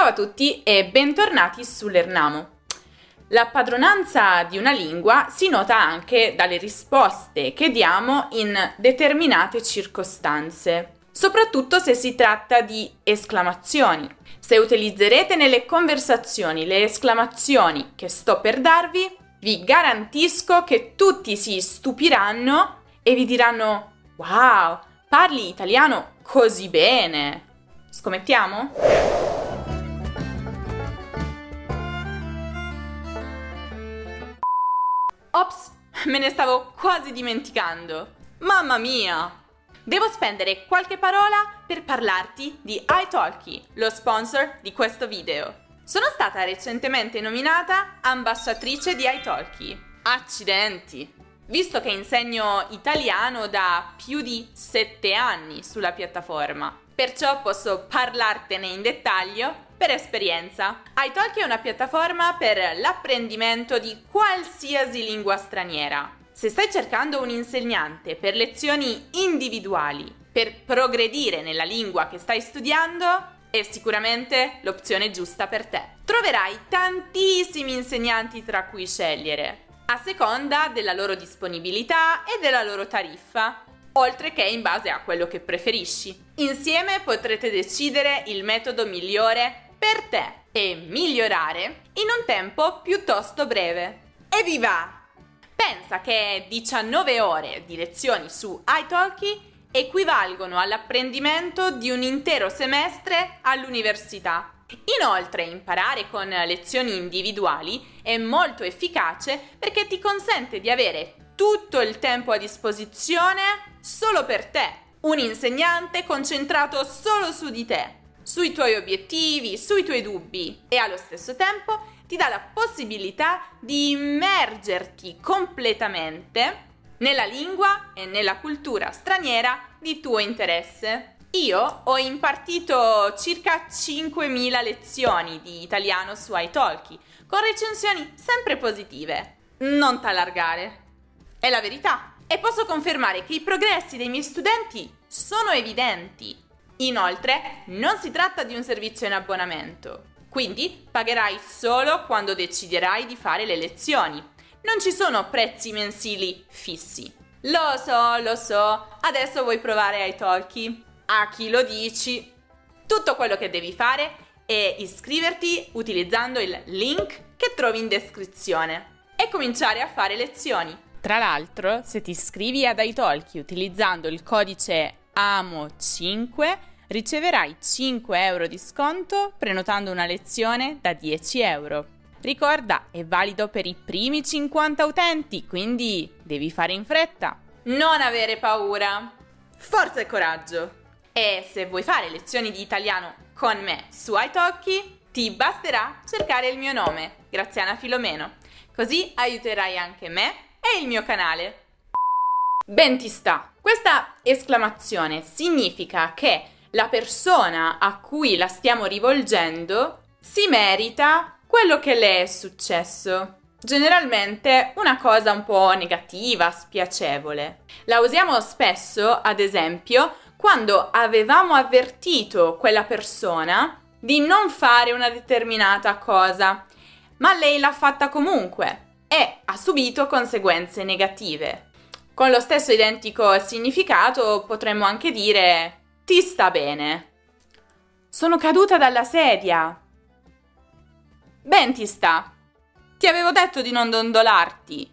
Ciao a tutti e bentornati sull'Ernamo. La padronanza di una lingua si nota anche dalle risposte che diamo in determinate circostanze, soprattutto se si tratta di esclamazioni. Se utilizzerete nelle conversazioni le esclamazioni che sto per darvi, vi garantisco che tutti si stupiranno e vi diranno Wow, parli italiano così bene! Scommettiamo? Ops, me ne stavo quasi dimenticando. Mamma mia! Devo spendere qualche parola per parlarti di iTalki, lo sponsor di questo video. Sono stata recentemente nominata ambasciatrice di iTalki. Accidenti! Visto che insegno italiano da più di 7 anni sulla piattaforma, perciò posso parlartene in dettaglio per esperienza. iTalki è una piattaforma per l'apprendimento di qualsiasi lingua straniera. Se stai cercando un insegnante per lezioni individuali, per progredire nella lingua che stai studiando, è sicuramente l'opzione giusta per te. Troverai tantissimi insegnanti tra cui scegliere, a seconda della loro disponibilità e della loro tariffa, oltre che in base a quello che preferisci. Insieme potrete decidere il metodo migliore per te e migliorare in un tempo piuttosto breve. Evviva! Pensa che 19 ore di lezioni su iTalki equivalgono all'apprendimento di un intero semestre all'università. Inoltre, imparare con lezioni individuali è molto efficace perché ti consente di avere tutto il tempo a disposizione solo per te. Un insegnante concentrato solo su di te sui tuoi obiettivi, sui tuoi dubbi e allo stesso tempo ti dà la possibilità di immergerti completamente nella lingua e nella cultura straniera di tuo interesse. Io ho impartito circa 5.000 lezioni di italiano su iTalki, con recensioni sempre positive. Non t'allargare. È la verità. E posso confermare che i progressi dei miei studenti sono evidenti. Inoltre, non si tratta di un servizio in abbonamento, quindi pagherai solo quando deciderai di fare le lezioni. Non ci sono prezzi mensili fissi. Lo so, lo so, adesso vuoi provare iTalki? A chi lo dici? Tutto quello che devi fare è iscriverti utilizzando il link che trovi in descrizione e cominciare a fare lezioni. Tra l'altro, se ti iscrivi ad iTalki utilizzando il codice AMO5 riceverai 5 euro di sconto prenotando una lezione da 10 euro. Ricorda, è valido per i primi 50 utenti, quindi devi fare in fretta. Non avere paura. Forza e coraggio. E se vuoi fare lezioni di italiano con me su iTalki, ti basterà cercare il mio nome, Graziana Filomeno. Così aiuterai anche me e il mio canale. Ben ti sta. Questa esclamazione significa che la persona a cui la stiamo rivolgendo si merita quello che le è successo. Generalmente una cosa un po' negativa, spiacevole. La usiamo spesso, ad esempio, quando avevamo avvertito quella persona di non fare una determinata cosa, ma lei l'ha fatta comunque e ha subito conseguenze negative. Con lo stesso identico significato potremmo anche dire ti sta bene. Sono caduta dalla sedia. Ben ti sta. Ti avevo detto di non dondolarti.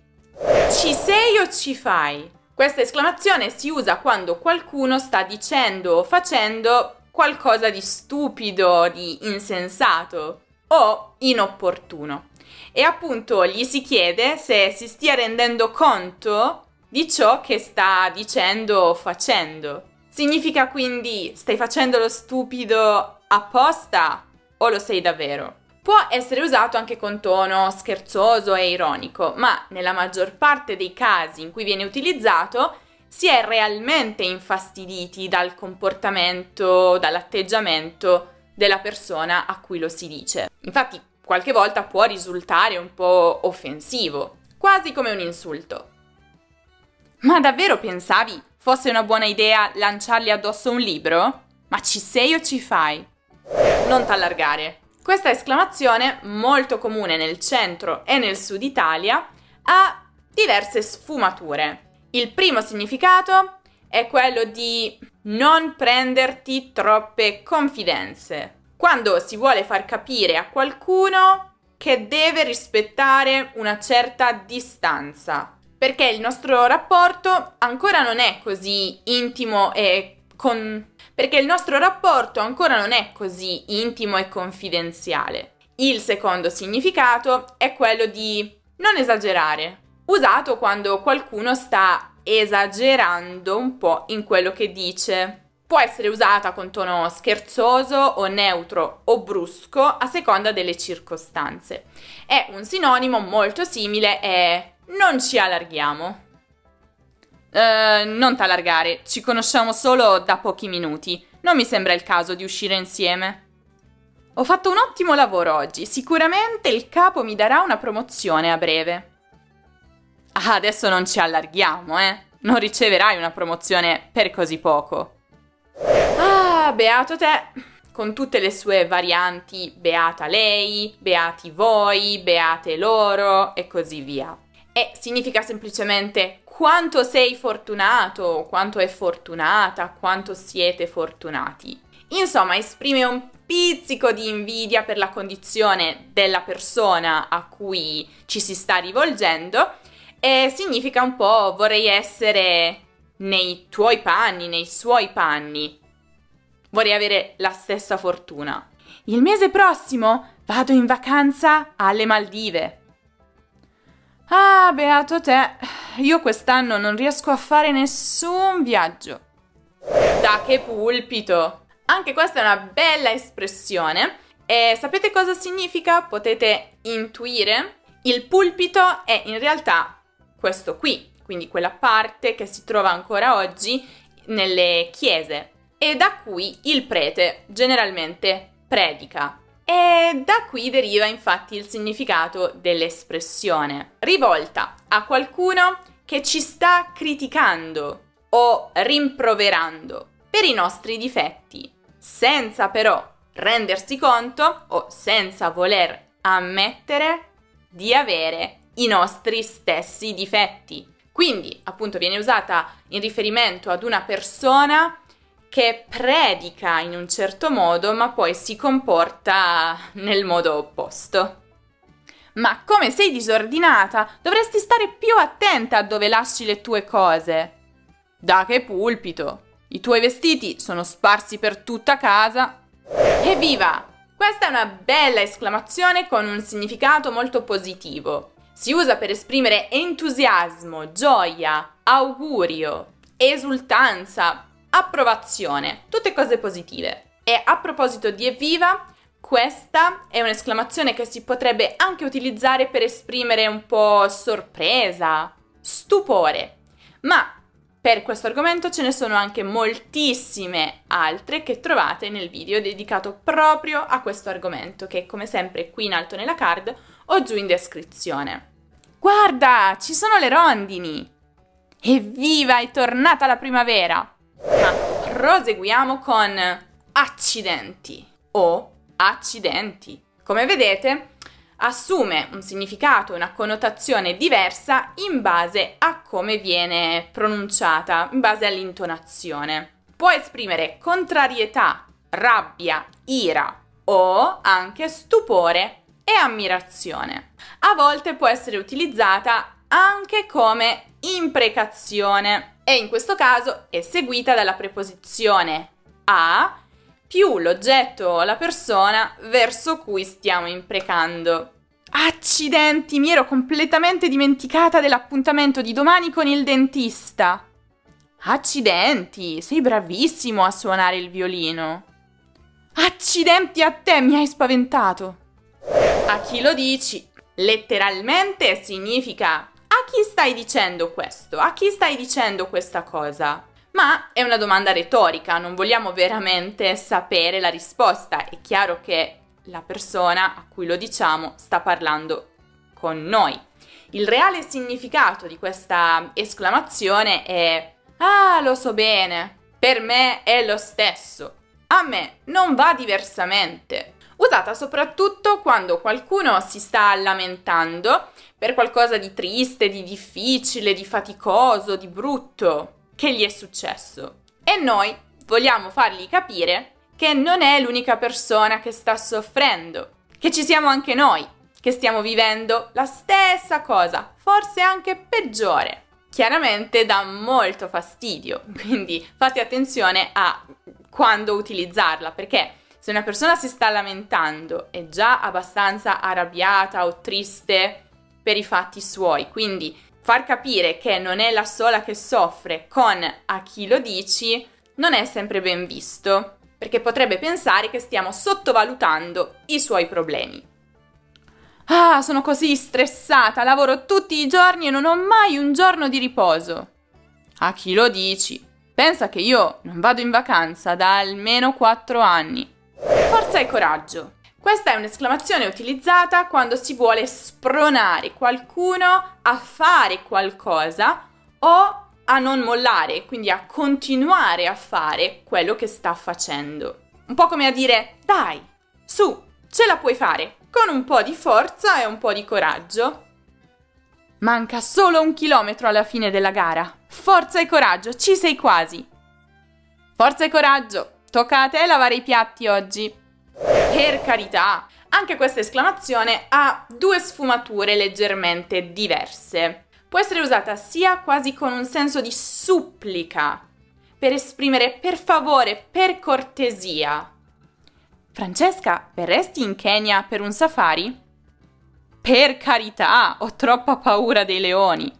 Ci sei o ci fai? Questa esclamazione si usa quando qualcuno sta dicendo o facendo qualcosa di stupido, di insensato o inopportuno. E appunto gli si chiede se si stia rendendo conto di ciò che sta dicendo o facendo. Significa quindi stai facendo lo stupido apposta o lo sei davvero? Può essere usato anche con tono scherzoso e ironico, ma nella maggior parte dei casi in cui viene utilizzato si è realmente infastiditi dal comportamento, dall'atteggiamento della persona a cui lo si dice. Infatti, qualche volta può risultare un po' offensivo, quasi come un insulto. Ma davvero pensavi fosse una buona idea lanciargli addosso un libro? Ma ci sei o ci fai? Non t'allargare. Questa esclamazione, molto comune nel centro e nel sud Italia, ha diverse sfumature. Il primo significato è quello di non prenderti troppe confidenze. Quando si vuole far capire a qualcuno che deve rispettare una certa distanza, perché il nostro rapporto ancora non è così intimo e con perché il nostro rapporto ancora non è così intimo e confidenziale. Il secondo significato è quello di non esagerare, usato quando qualcuno sta esagerando un po' in quello che dice. Può essere usata con tono scherzoso o neutro o brusco a seconda delle circostanze. È un sinonimo molto simile e non ci allarghiamo. Uh, non t'allargare, ci conosciamo solo da pochi minuti. Non mi sembra il caso di uscire insieme. Ho fatto un ottimo lavoro oggi, sicuramente il capo mi darà una promozione a breve. Ah, adesso non ci allarghiamo, eh? Non riceverai una promozione per così poco. Ah, beato te! Con tutte le sue varianti, beata lei, beati voi, beate loro e così via. E significa semplicemente quanto sei fortunato, quanto è fortunata, quanto siete fortunati. Insomma, esprime un pizzico di invidia per la condizione della persona a cui ci si sta rivolgendo e significa un po' vorrei essere nei tuoi panni, nei suoi panni. Vorrei avere la stessa fortuna. Il mese prossimo vado in vacanza alle Maldive. Ah, beato te, io quest'anno non riesco a fare nessun viaggio. Da che pulpito! Anche questa è una bella espressione. E sapete cosa significa? Potete intuire? Il pulpito è in realtà questo qui, quindi quella parte che si trova ancora oggi nelle chiese e da cui il prete generalmente predica. E da qui deriva infatti il significato dell'espressione, rivolta a qualcuno che ci sta criticando o rimproverando per i nostri difetti, senza però rendersi conto o senza voler ammettere di avere i nostri stessi difetti. Quindi, appunto, viene usata in riferimento ad una persona che predica in un certo modo ma poi si comporta nel modo opposto. Ma come sei disordinata, dovresti stare più attenta a dove lasci le tue cose. Da che pulpito! I tuoi vestiti sono sparsi per tutta casa. Evviva! Questa è una bella esclamazione con un significato molto positivo. Si usa per esprimere entusiasmo, gioia, augurio, esultanza, approvazione, tutte cose positive. E a proposito di evviva, questa è un'esclamazione che si potrebbe anche utilizzare per esprimere un po' sorpresa, stupore. Ma per questo argomento ce ne sono anche moltissime altre che trovate nel video dedicato proprio a questo argomento, che come sempre qui in alto nella card o giù in descrizione. Guarda, ci sono le rondini! Evviva, è tornata la primavera! Proseguiamo con accidenti o accidenti. Come vedete, assume un significato una connotazione diversa in base a come viene pronunciata, in base all'intonazione. Può esprimere contrarietà, rabbia, ira o anche stupore e ammirazione. A volte può essere utilizzata anche come imprecazione e in questo caso è seguita dalla preposizione a più l'oggetto o la persona verso cui stiamo imprecando. Accidenti, mi ero completamente dimenticata dell'appuntamento di domani con il dentista. Accidenti, sei bravissimo a suonare il violino. Accidenti a te, mi hai spaventato. A chi lo dici? Letteralmente significa chi stai dicendo questo? A chi stai dicendo questa cosa? Ma è una domanda retorica, non vogliamo veramente sapere la risposta. È chiaro che la persona a cui lo diciamo sta parlando con noi. Il reale significato di questa esclamazione è Ah, lo so bene, per me è lo stesso. A me non va diversamente. Usata soprattutto quando qualcuno si sta lamentando per qualcosa di triste, di difficile, di faticoso, di brutto che gli è successo. E noi vogliamo fargli capire che non è l'unica persona che sta soffrendo, che ci siamo anche noi, che stiamo vivendo la stessa cosa, forse anche peggiore. Chiaramente dà molto fastidio, quindi fate attenzione a quando utilizzarla, perché se una persona si sta lamentando è già abbastanza arrabbiata o triste per i fatti suoi, quindi far capire che non è la sola che soffre con a chi lo dici non è sempre ben visto, perché potrebbe pensare che stiamo sottovalutando i suoi problemi. Ah, sono così stressata, lavoro tutti i giorni e non ho mai un giorno di riposo. A chi lo dici? Pensa che io non vado in vacanza da almeno 4 anni. Forza e coraggio. Questa è un'esclamazione utilizzata quando si vuole spronare qualcuno a fare qualcosa o a non mollare, quindi a continuare a fare quello che sta facendo. Un po' come a dire, dai, su, ce la puoi fare, con un po' di forza e un po' di coraggio. Manca solo un chilometro alla fine della gara. Forza e coraggio, ci sei quasi. Forza e coraggio, tocca a te lavare i piatti oggi. Per carità, anche questa esclamazione ha due sfumature leggermente diverse può essere usata sia quasi con un senso di supplica, per esprimere per favore, per cortesia. Francesca, verresti in Kenya per un safari? Per carità, ho troppa paura dei leoni.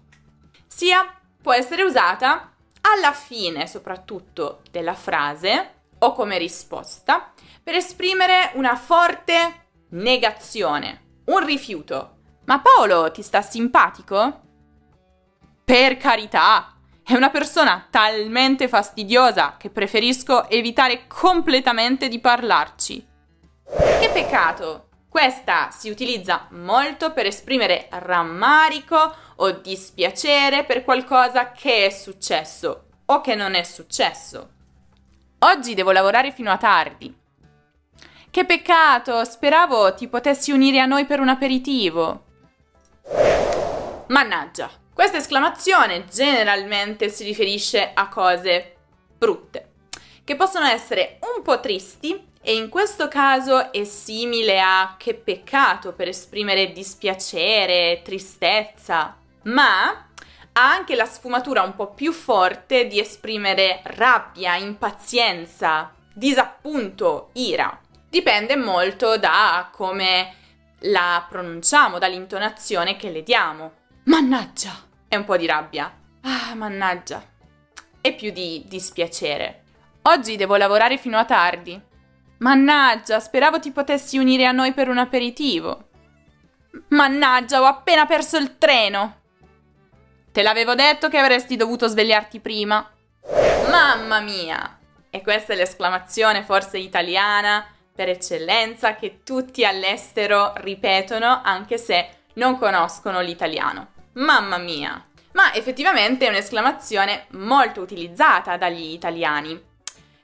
Sia può essere usata alla fine soprattutto della frase o come risposta per esprimere una forte negazione, un rifiuto. Ma Paolo ti sta simpatico? Per carità, è una persona talmente fastidiosa che preferisco evitare completamente di parlarci. Che peccato! Questa si utilizza molto per esprimere rammarico o dispiacere per qualcosa che è successo o che non è successo. Oggi devo lavorare fino a tardi. Che peccato, speravo ti potessi unire a noi per un aperitivo. Mannaggia, questa esclamazione generalmente si riferisce a cose brutte, che possono essere un po' tristi e in questo caso è simile a che peccato per esprimere dispiacere, tristezza, ma ha anche la sfumatura un po' più forte di esprimere rabbia, impazienza, disappunto, ira. Dipende molto da come la pronunciamo, dall'intonazione che le diamo. Mannaggia! e un po' di rabbia. Ah, mannaggia. E più di dispiacere. Oggi devo lavorare fino a tardi. Mannaggia, speravo ti potessi unire a noi per un aperitivo. Mannaggia, ho appena perso il treno. Te l'avevo detto che avresti dovuto svegliarti prima. Mamma mia! E questa è l'esclamazione forse italiana per eccellenza che tutti all'estero ripetono anche se non conoscono l'italiano. Mamma mia! Ma effettivamente è un'esclamazione molto utilizzata dagli italiani,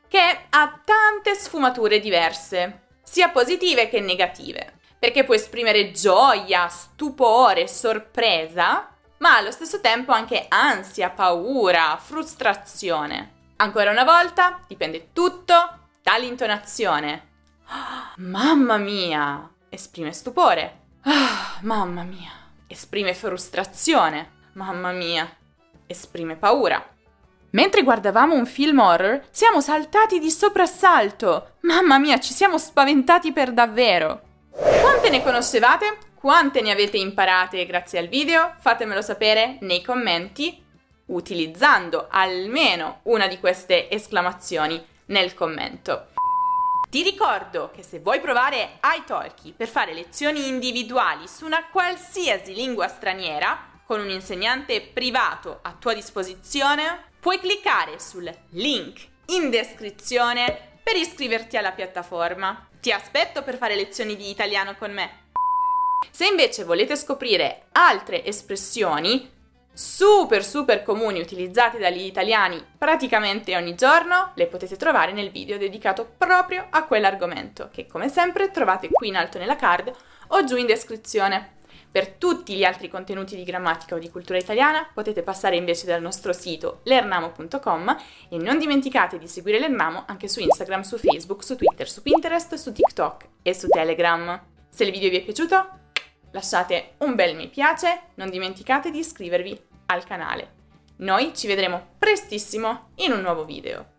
che ha tante sfumature diverse, sia positive che negative, perché può esprimere gioia, stupore, sorpresa, ma allo stesso tempo anche ansia, paura, frustrazione. Ancora una volta, dipende tutto dall'intonazione. Oh, mamma mia! Esprime stupore. Oh, mamma mia! esprime frustrazione, mamma mia, esprime paura. Mentre guardavamo un film horror, siamo saltati di soprassalto. Mamma mia, ci siamo spaventati per davvero. Quante ne conoscevate? Quante ne avete imparate grazie al video? Fatemelo sapere nei commenti utilizzando almeno una di queste esclamazioni nel commento. Ti ricordo che se vuoi provare iTalki per fare lezioni individuali su una qualsiasi lingua straniera con un insegnante privato a tua disposizione, puoi cliccare sul link in descrizione per iscriverti alla piattaforma. Ti aspetto per fare lezioni di italiano con me. Se invece volete scoprire altre espressioni super super comuni utilizzati dagli italiani praticamente ogni giorno, le potete trovare nel video dedicato proprio a quell'argomento, che come sempre trovate qui in alto nella card o giù in descrizione. Per tutti gli altri contenuti di grammatica o di cultura italiana potete passare invece dal nostro sito lernamo.com e non dimenticate di seguire Lernamo anche su Instagram, su Facebook, su Twitter, su Pinterest, su TikTok e su Telegram. Se il video vi è piaciuto, lasciate un bel mi piace, non dimenticate di iscrivervi al canale. Noi ci vedremo prestissimo in un nuovo video.